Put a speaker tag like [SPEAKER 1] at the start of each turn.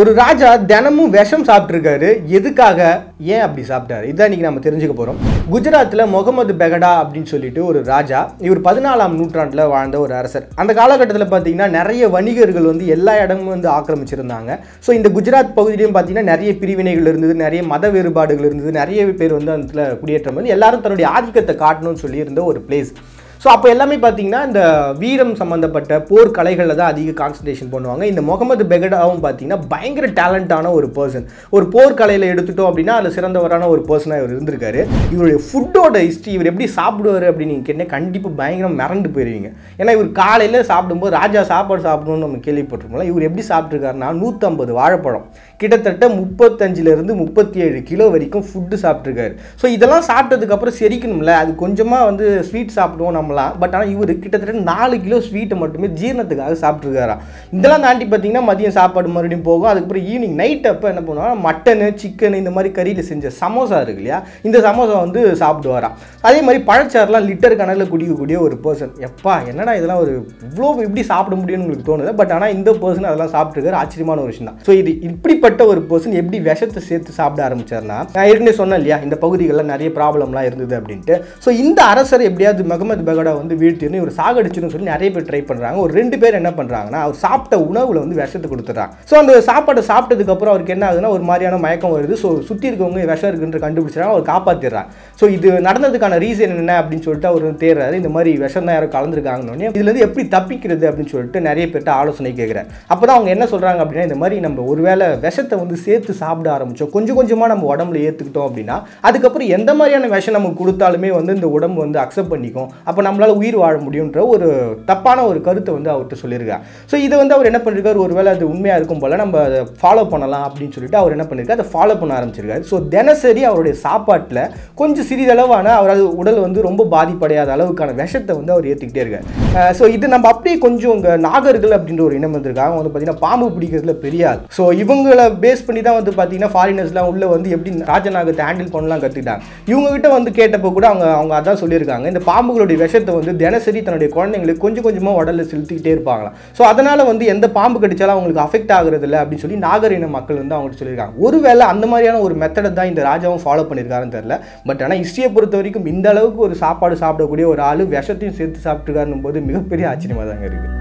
[SPEAKER 1] ஒரு ராஜா தினமும் விஷம் சாப்பிட்ருக்காரு எதுக்காக? ஏன் அப்படி சாப்பிட்டாரு? இதான் இன்னைக்கு நம்ம தெரிஞ்சுக்க போகிறோம் குஜராத்தில் முகமது பெகடா அப்படின்னு சொல்லிட்டு ஒரு ராஜா இவர் பதினாலாம் நூற்றாண்டில் வாழ்ந்த ஒரு அரசர். அந்த காலகட்டத்தில் பார்த்தீங்கன்னா நிறைய வணிகர்கள் வந்து எல்லா இடமும் வந்து ஆக்கிரமிச்சிருந்தாங்க. ஸோ இந்த குஜராத் பகுதியிலையும் பார்த்தீங்கன்னா நிறைய பிரிவினைகள் இருந்தது நிறைய மத வேறுபாடுகள் இருந்தது நிறைய பேர் வந்து அந்த குடியேற்றம் வந்து எல்லாரும் தன்னுடைய ஆதிக்கத்தை காட்டணும்னு சொல்லி இருந்த ஒரு பிளேஸ் ஸோ அப்போ எல்லாமே பார்த்தீங்கன்னா இந்த வீரம் சம்மந்தப்பட்ட போர் கலைகளில் தான் அதிக கான்சன்ட்ரேஷன் பண்ணுவாங்க. இந்த முகமது பெகடாவும் பார்த்தீங்கன்னா பயங்கர டேலண்டான ஒரு பர்சன் ஒரு போர் கலையில் எடுத்துட்டோம் அப்படின்னா அதில் சிறந்தவரான ஒரு பர்சனாக இவர் இருந்திருக்காரு. இவருடைய ஃபுட்டோட ஹிஸ்ட்ரி இவர் எப்படி சாப்பிடுவார் அப்படின்னு நீங்கள் கேட்டால் கண்டிப்பாக பயங்கரம் மிரண்டு போயிருவீங்க. ஏன்னா இவர் காலையில் சாப்பிடும்போது ராஜா சாப்பாடு சாப்பிடணும்னு நம்ம கேள்விப்பட்டிருக்கோம்ல இவர் எப்படி சாப்பிட்ருக்காருன்னா நூற்றம்பது வாழைப்பழம். கிட்டத்தட்ட முப்பத்தஞ்சிலேருந்து முப்பத்தி ஏழு கிலோ வரைக்கும் ஃபுட்டு சாப்பிட்ருக்காரு ஸோ இதெல்லாம் சாப்பிட்டதுக்கப்புறம் செரிக்கணும்ல. அது கொஞ்சமாக வந்து ஸ்வீட் சாப்பிடுவோம் நம்ம நார்மலாக பட் ஆனால் இவர் கிட்டத்தட்ட நாலு கிலோ ஸ்வீட்டை மட்டுமே ஜீரணத்துக்காக சாப்பிட்ருக்காராம் இதெல்லாம் தாண்டி பார்த்தீங்கன்னா மதியம் சாப்பாடு மறுபடியும் போகும். அதுக்கப்புறம் ஈவினிங் நைட் அப்போ என்ன பண்ணுவாங்க மட்டனு சிக்கன் இந்த மாதிரி கறியில் செஞ்ச சமோசா இருக்கு இல்லையா? இந்த சமோசா வந்து சாப்பிடுவாராம். அதே மாதிரி பழச்சாறுலாம் லிட்டர் கணக்கில் குடிக்கக்கூடிய ஒரு பர்சன் எப்பா என்னடா இதெல்லாம் ஒரு இவ்வளோ எப்படி சாப்பிட முடியும்னு உங்களுக்கு தோணுது? பட் ஆனால் இந்த பர்சன் அதெல்லாம் சாப்பிட்ருக்காரு ஆச்சரியமான ஒரு விஷயம் தான் ஸோ இது இப்படிப்பட்ட ஒரு பர்சன் எப்படி விஷத்தை சேர்த்து சாப்பிட ஆரம்பிச்சார்னா நான் ஏற்கனவே சொன்னேன் இல்லையா இந்த பகுதிகளில் நிறைய ப்ராப்ளம்லாம் இருந்தது அப்படின்ட்டு. ஸோ இந்த அரசர் எப்படியாவது மகமது பெகடா வந்து வீழ்த்திடணும் இவர் சாகடிச்சிடும் சொல்லி நிறைய பேர் ட்ரை பண்ணுறாங்க ஒரு ரெண்டு பேர் என்ன பண்ணுறாங்கன்னா அவர் சாப்பிட்ட உணவில் வந்து விஷத்தை கொடுத்துட்றாங்க. ஸோ அந்த சாப்பாடை சாப்பிட்டதுக்கப்புறம் அவருக்கு என்ன ஆகுதுன்னா ஒரு மாதிரியான மயக்கம் வருது. ஸோ சுற்றி இருக்கவங்க விஷம் இருக்குன்ற கண்டுபிடிச்சாங்க அவர் காப்பாற்றிடுறாங்க ஸோ இது நடந்ததுக்கான ரீசன் என்ன அப்படின்னு சொல்லிட்டு அவர் தேர்றாரு இந்த மாதிரி விஷம் தான் யாரும் கலந்துருக்காங்கன்னு இதுலேருந்து எப்படி தப்பிக்கிறது அப்படின்னு சொல்லிட்டு நிறைய பேர்ட்ட ஆலோசனை கேட்குறாரு. அப்போ தான் அவங்க என்ன சொல்கிறாங்க அப்படின்னா இந்த மாதிரி நம்ம ஒருவேளை விஷத்தை வந்து சேர்த்து சாப்பிட ஆரம்பித்தோம் கொஞ்சம் கொஞ்சமாக நம்ம உடம்புல ஏற்றுக்கிட்டோம் அப்படின்னா அதுக்கப்புறம் எந்த மாதிரியான விஷம் நமக்கு கொடுத்தாலுமே வந்து இந்த உடம்பு வந்து அக்செப்ட் பண்ணிக்கும். அப்போ நம்மளால் உயிர் வாழ முடியுன்ற ஒரு தப்பான ஒரு கருத்தை வந்து அவர்கிட்ட சொல்லியிருக்காரு ஸோ இதை வந்து அவர் என்ன பண்ணிருக்காரு? ஒருவேளை அது உண்மையாக இருக்கும் போல் நம்ம அதை ஃபாலோ பண்ணலாம் அப்படின்னு சொல்லிட்டு அவர் என்ன பண்ணியிருக்காரு அதை ஃபாலோ பண்ண ஆரம்பிச்சிருக்காரு. ஸோ தினசரி அவருடைய சாப்பாட்டில் கொஞ்சம் சிறிதளவான அவரது உடல் வந்து ரொம்ப பாதிப்படையாத அளவுக்கான விஷத்தை வந்து அவர் ஏற்றிக்கிட்டே இருக்கார். ஸோ இது நம்ம அப்படியே கொஞ்சம் இங்கே நாகர்கள் அப்படின்ற ஒரு இனம் வந்திருக்காங்க வந்து பார்த்தீங்கன்னா பாம்பு பிடிக்கிறதுல பெரிய ஆள். ஸோ இவங்களை பேஸ் பண்ணி தான் வந்து பார்த்தீங்கன்னா ஃபாரினர்ஸ்லாம் உள்ள வந்து எப்படி ராஜநாகத்தை ஹேண்டில் பண்ணலாம் கற்றுக்கிட்டாங்க இவங்ககிட்ட வந்து கேட்டப்போ கூட அவங்க அவங்க அதான் சொல்லியிருக்காங்க. இந்த பாம்புகளுடைய விஷயத்தை வந்து தினசரி தன்னுடைய குழந்தைங்களுக்கு கொஞ்சம் கொஞ்சமாக உடலில் செலுத்திக்கிட்டே இருப்பாங்களாம். ஸோ அதனால் வந்து எந்த பாம்பு கடிச்சாலும் அவங்களுக்கு அஃபெக்ட் ஆகுறது இல்லை அப்படின்னு சொல்லி நாகரின மக்கள் வந்து அவங்கள்ட்ட சொல்லியிருக்காங்க. ஒருவேளை அந்த மாதிரியான ஒரு மெத்தடை தான் இந்த ராஜாவும் ஃபாலோ பண்ணியிருக்காருன்னு தெரில பட் ஆனால் ஹிஸ்ட்ரியை பொறுத்த வரைக்கும் இந்த அளவுக்கு ஒரு சாப்பாடு சாப்பிடக்கூடிய ஒரு ஆள் விஷத்தையும் சேர்த்து சாப்பிட்டுருக்காருன்னும் போது மிகப்பெரிய ஆச்சரியமாக தாங்க இருக்குது